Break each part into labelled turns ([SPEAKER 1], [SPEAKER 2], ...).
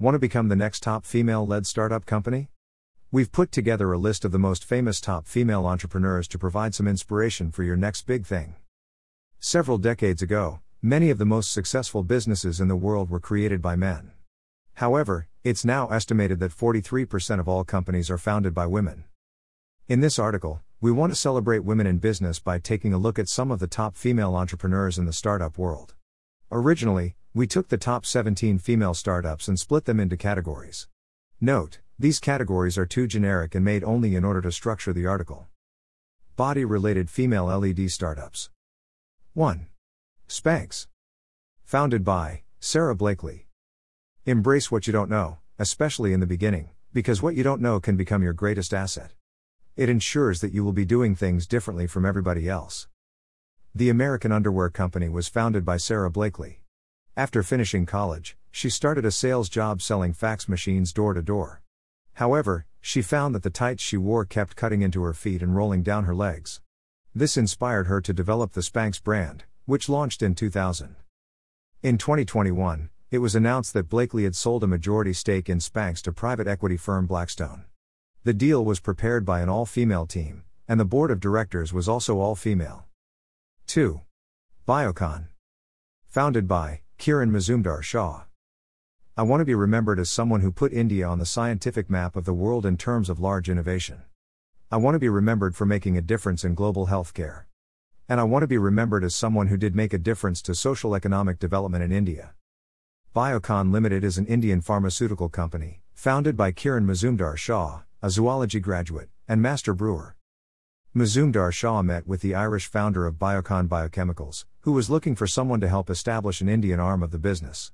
[SPEAKER 1] Want to become the next top female led startup company? We've put together a list of the most famous top female entrepreneurs to provide some inspiration for your next big thing. Several decades ago, many of the most successful businesses in the world were created by men. However, it's now estimated that 43% of all companies are founded by women. In this article, we want to celebrate women in business by taking a look at some of the top female entrepreneurs in the startup world. Originally, we took the top 17 female startups and split them into categories. Note, these categories are too generic and made only in order to structure the article. Body related female LED startups. 1. Spanx. Founded by Sara Blakely. Embrace what you don't know, especially in the beginning, because what you don't know can become your greatest asset. It ensures that you will be doing things differently from everybody else. The American Underwear Company was founded by Sara Blakely. After finishing college, she started a sales job selling fax machines door to door. However, she found that the tights she wore kept cutting into her feet and rolling down her legs. This inspired her to develop the Spanx brand, which launched in 2000. In 2021, it was announced that Blakely had sold a majority stake in Spanx to private equity firm Blackstone. The deal was prepared by an all female team, and the board of directors was also all female. 2. Biocon. Founded by Kiran Mazumdar Shaw. I want to be remembered as someone who put India on the scientific map of the world in terms of large innovation. I want to be remembered for making a difference in global healthcare. And I want to be remembered as someone who did make a difference to social economic development in India. Biocon Limited is an Indian pharmaceutical company, founded by Kiran Mazumdar Shaw, a zoology graduate, and master brewer. Mazumdar Shaw met with the Irish founder of Biocon Biochemicals, who was looking for someone to help establish an Indian arm of the business.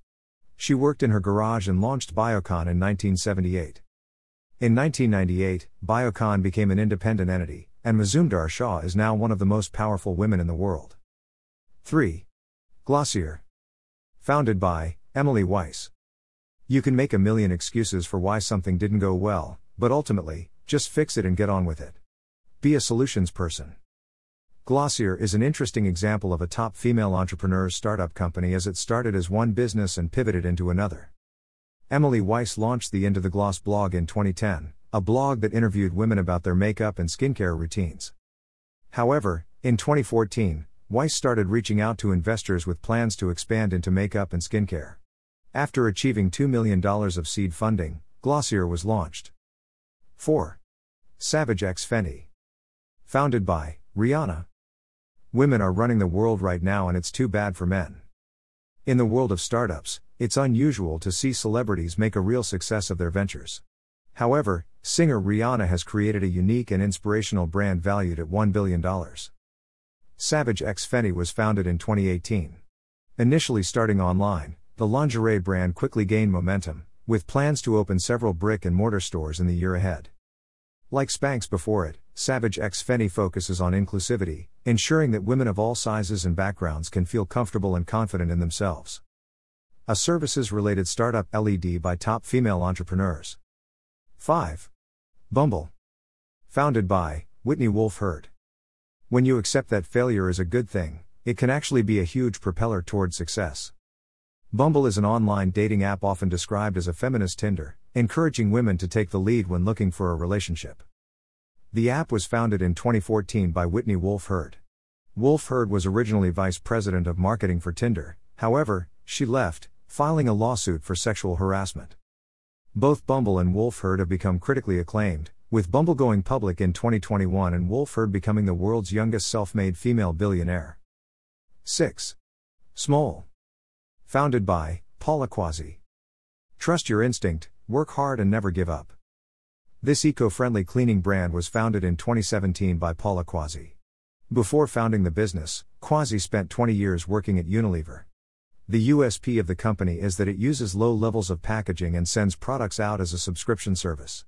[SPEAKER 1] She worked in her garage and launched Biocon in 1978. In 1998, Biocon became an independent entity, and Mazumdar Shaw is now one of the most powerful women in the world. 3. Glossier. Founded by Emily Weiss. You can make a million excuses for why something didn't go well, but ultimately, just fix it and get on with it. Be a solutions person. Glossier is an interesting example of a top female entrepreneur's startup company as it started as one business and pivoted into another. Emily Weiss launched the Into the Gloss blog in 2010, a blog that interviewed women about their makeup and skincare routines. However, in 2014, Weiss started reaching out to investors with plans to expand into makeup and skincare. After achieving $2 million of seed funding, Glossier was launched. 4. Savage X Fenty. Founded by Rihanna. Women are running the world right now and it's too bad for men. In the world of startups, it's unusual to see celebrities make a real success of their ventures. However, singer Rihanna has created a unique and inspirational brand valued at $1 billion. Savage X Fenty was founded in 2018. Initially starting online, the lingerie brand quickly gained momentum, with plans to open several brick and mortar stores in the year ahead. Like Spanx before it, Savage X Fenty focuses on inclusivity, ensuring that women of all sizes and backgrounds can feel comfortable and confident in themselves. A services related startup LED by top female entrepreneurs. 5. Bumble. Founded by Whitney Wolfe Herd. When you accept that failure is a good thing, it can actually be a huge propeller toward success. Bumble is an online dating app often described as a feminist Tinder, encouraging women to take the lead when looking for a relationship. The app was founded in 2014 by Whitney Wolfe Herd. Wolfe Herd was originally vice president of marketing for Tinder, however, she left, filing a lawsuit for sexual harassment. Both Bumble and Wolfe Herd have become critically acclaimed, with Bumble going public in 2021 and Wolfe Herd becoming the world's youngest self made female billionaire. 6. Smol. Founded by Paula Quazi. Trust your instinct, work hard, and never give up. This eco friendly cleaning brand was founded in 2017 by Paula Quazi. Before founding the business, Quazi spent 20 years working at Unilever. The USP of the company is that it uses low levels of packaging and sends products out as a subscription service.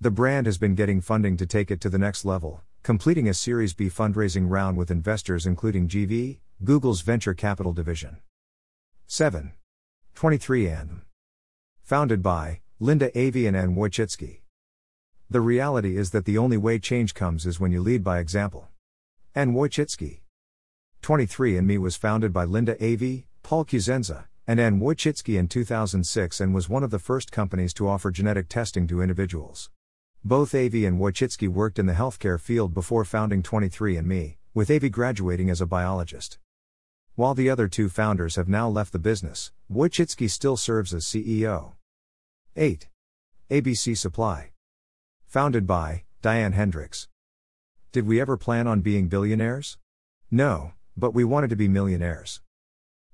[SPEAKER 1] The brand has been getting funding to take it to the next level, completing a Series B fundraising round with investors including GV, Google's venture capital division. 7. 23andMe. Founded by Linda Avian and Wojcicki. The reality is that the only way change comes is when you lead by example. Anne Wojcicki. 23andMe was founded by Linda Avey, Paul Cusenza, and Anne Wojcicki in 2006 and was one of the first companies to offer genetic testing to individuals. Both Avey and Wojcicki worked in the healthcare field before founding 23andMe, with Avey graduating as a biologist. While the other two founders have now left the business, Wojcicki still serves as CEO. 8. ABC Supply. Founded by Diane Hendricks. Did we ever plan on being billionaires? No, but we wanted to be millionaires.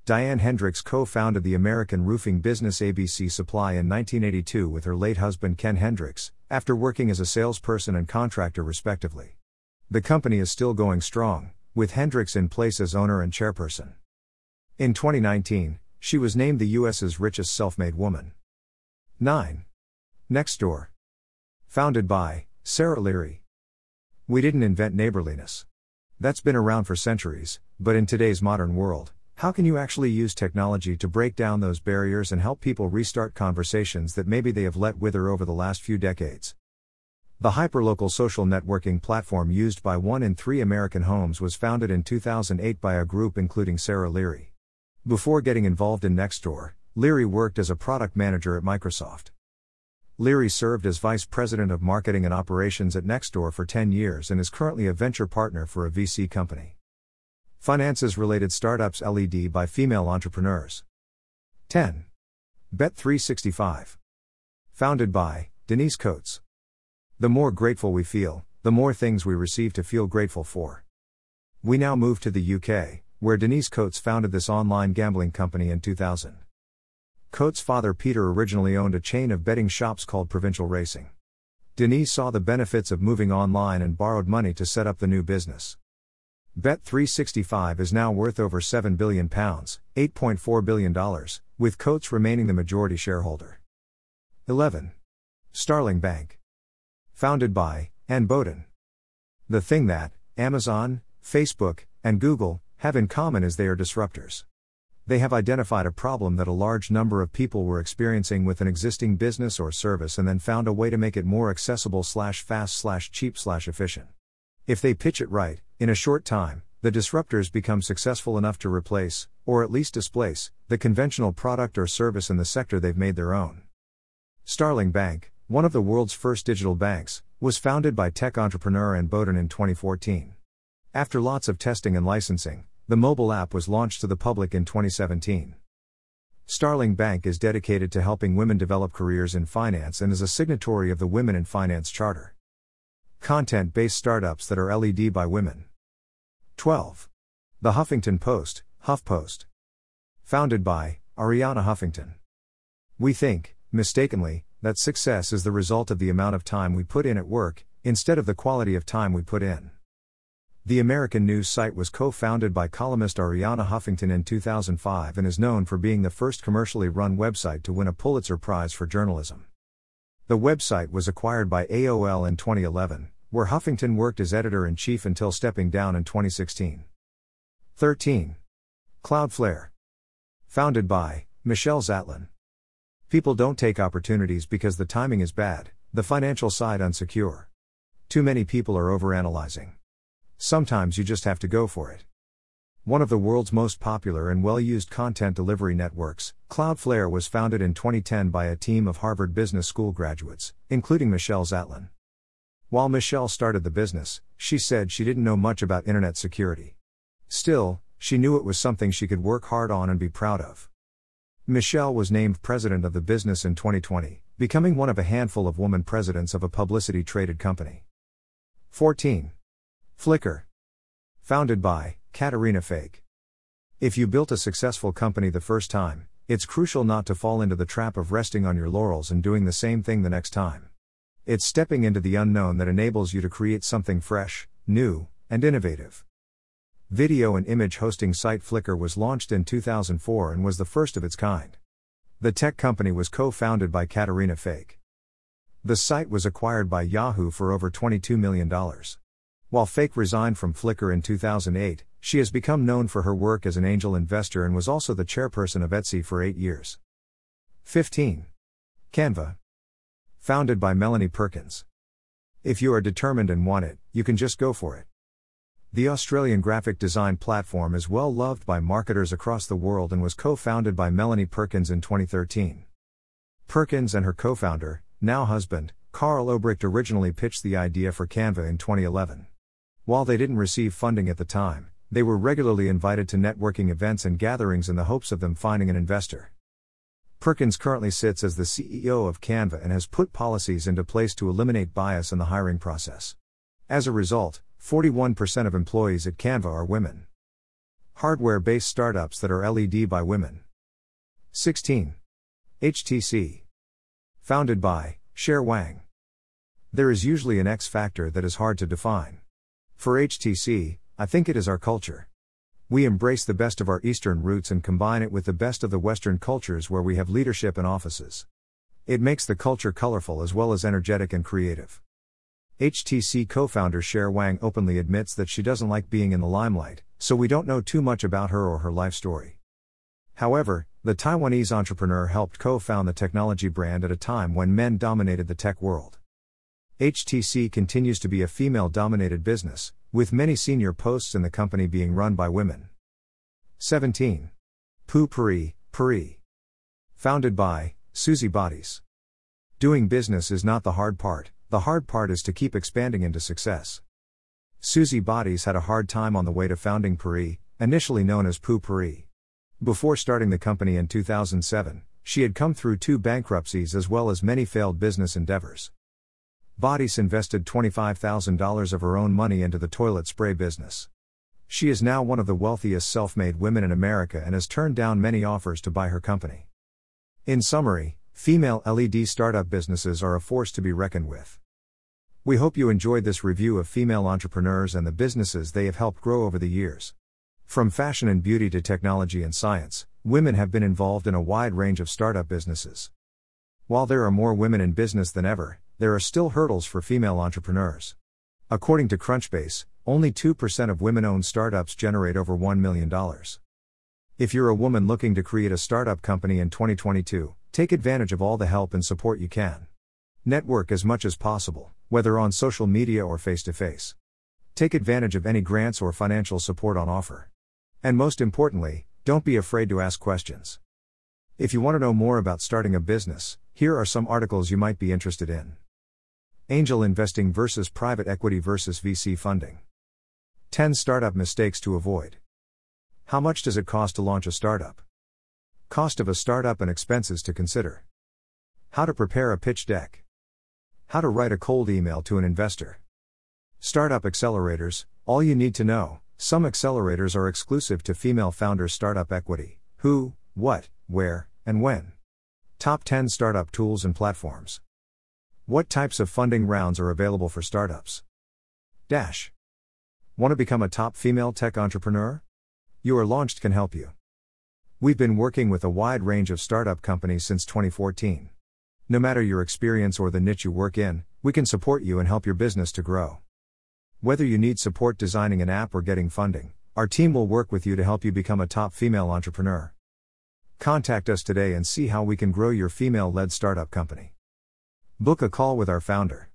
[SPEAKER 1] Diane Hendricks co founded the American roofing business ABC Supply in 1982 with her late husband Ken Hendricks, after working as a salesperson and contractor respectively. The company is still going strong, with Hendricks in place as owner and chairperson. In 2019, she was named the US's richest self made woman. 9. Nextdoor. Founded by Sarah Leary. We didn't invent neighborliness. That's been around for centuries, but in today's modern world, how can you actually use technology to break down those barriers and help people restart conversations that maybe they have let wither over the last few decades? The hyperlocal social networking platform used by one in three American homes was founded in 2008 by a group including Sarah Leary. Before getting involved in Nextdoor, Leary worked as a product manager at Microsoft. Leary served as Vice President of Marketing and Operations at Nextdoor for 10 years and is currently a venture partner for a VC company. Finances related startups LED by female entrepreneurs. 10. Bet365. Founded by Denise Coates. The more grateful we feel, the more things we receive to feel grateful for. We now move to the UK, where Denise Coates founded this online gambling company in 2000. Coates' father Peter originally owned a chain of betting shops called Provincial Racing. Denise saw the benefits of moving online and borrowed money to set up the new business. Bet365 is now worth over £7 billion, $8.4 billion, with Coates remaining the majority shareholder. 11. Starling Bank. Founded by Anne Boden. The thing that Amazon, Facebook, and Google have in common is they are disruptors. They have identified a problem that a large number of people were experiencing with an existing business or service and then found a way to make it more accessible slash fast slash cheap slash efficient. If they pitch it right, in a short time, the disruptors become successful enough to replace, or at least displace, the conventional product or service in the sector they've made their own. Starling Bank, one of the world's first digital banks, was founded by tech entrepreneur Anne Boden in 2014. After lots of testing and licensing, the mobile app was launched to the public in 2017. Starling Bank is dedicated to helping women develop careers in finance and is a signatory of the Women in Finance Charter. Content based startups that are LED by women. 12. The Huffington Post, HuffPost. Founded by Arianna Huffington. We think, mistakenly, that success is the result of the amount of time we put in at work, instead of the quality of time we put in. The American news site was co founded by columnist Arianna Huffington in 2005 and is known for being the first commercially run website to win a Pulitzer Prize for journalism. The website was acquired by AOL in 2011, where Huffington worked as editor in chief until stepping down in 2016. 13. Cloudflare. Founded by Michelle Zatlyn. People don't take opportunities because the timing is bad, the financial side unsecure. Too many people are overanalyzing. Sometimes you just have to go for it. One of the world's most popular and well used content delivery networks, Cloudflare was founded in 2010 by a team of Harvard Business School graduates, including Michelle Zatlyn. While Michelle started the business, she said she didn't know much about internet security. Still, she knew it was something she could work hard on and be proud of. Michelle was named president of the business in 2020, becoming one of a handful of woman presidents of a publicity traded company. 14. Flickr. Founded by Caterina Fake. If you built a successful company the first time, it's crucial not to fall into the trap of resting on your laurels and doing the same thing the next time. It's stepping into the unknown that enables you to create something fresh, new, and innovative. Video and image hosting site Flickr was launched in 2004 and was the first of its kind. The tech company was co founded by Caterina Fake. The site was acquired by Yahoo for over $22 million. While Fake resigned from Flickr in 2008, she has become known for her work as an angel investor and was also the chairperson of Etsy for eight years. 15. Canva. Founded by Melanie Perkins. If you are determined and want it, you can just go for it. the Australian graphic design platform is well loved by marketers across the world and was co founded by Melanie Perkins in 2013. Perkins and her co founder, now husband, Carl Obrecht originally pitched the idea for Canva in 2011. While they didn't receive funding at the time, they were regularly invited to networking events and gatherings in the hopes of them finding an investor. Perkins currently sits as the CEO of Canva and has put policies into place to eliminate bias in the hiring process. As a result, 41% of employees at Canva are women. Hardware based startups that are LED by women. 16. HTC. Founded by Cher Wang. There is usually an X factor that is hard to define. For HTC, I think it is our culture. We embrace the best of our Eastern roots and combine it with the best of the Western cultures where we have leadership and offices. It makes the culture colorful as well as energetic and creative. HTC co founder Cher Wang openly admits that she doesn't like being in the limelight, so we don't know too much about her or her life story. However, the Taiwanese entrepreneur helped co found the technology brand at a time when men dominated the tech world. HTC continues to be a female dominated business, with many senior posts in the company being run by women. 17. Poo-Pourri, Pourri. Founded by Suzy Batiz. Doing business is not the hard part, the hard part is to keep expanding into success. Suzy Batiz had a hard time on the way to founding Pourri, initially known as Poo-Pourri. Before starting the company in 2007, she had come through two bankruptcies as well as many failed business endeavors. Batiz invested $25,000 of her own money into the toilet spray business. She is now one of the wealthiest self made women in America and has turned down many offers to buy her company. In summary, female LED startup businesses are a force to be reckoned with. We hope you enjoyed this review of female entrepreneurs and the businesses they have helped grow over the years. From fashion and beauty to technology and science, women have been involved in a wide range of startup businesses. While there are more women in business than ever, there are still hurdles for female entrepreneurs. According to Crunchbase, only 2% of women owned startups generate over $1 million. If you're a woman looking to create a startup company in 2022, take advantage of all the help and support you can. Network as much as possible, whether on social media or face to face. Take advantage of any grants or financial support on offer. And most importantly, don't be afraid to ask questions. If you want to know more about starting a business, here are some articles you might be interested in. Angel investing versus private equity versus VC funding. 10 startup mistakes to avoid. How much does it cost to launch a startup? Cost of a startup and expenses to consider. How to prepare a pitch deck. How to write a cold email to an investor. Startup accelerators, all you need to know. Some accelerators are exclusive to female founders startup equity. Who, what, where, and when. Top 10 startup tools and platforms. What types of funding rounds are available for startups? Dash. Want to become a top female tech entrepreneur? You are Launched can help you. We've been working with a wide range of startup companies since 2014. No matter your experience or the niche you work in, we can support you and help your business to grow. Whether you need support designing an app or getting funding, our team will work with you to help you become a top female entrepreneur. Contact us today and see how we can grow your female led startup company. Book a call with our founder.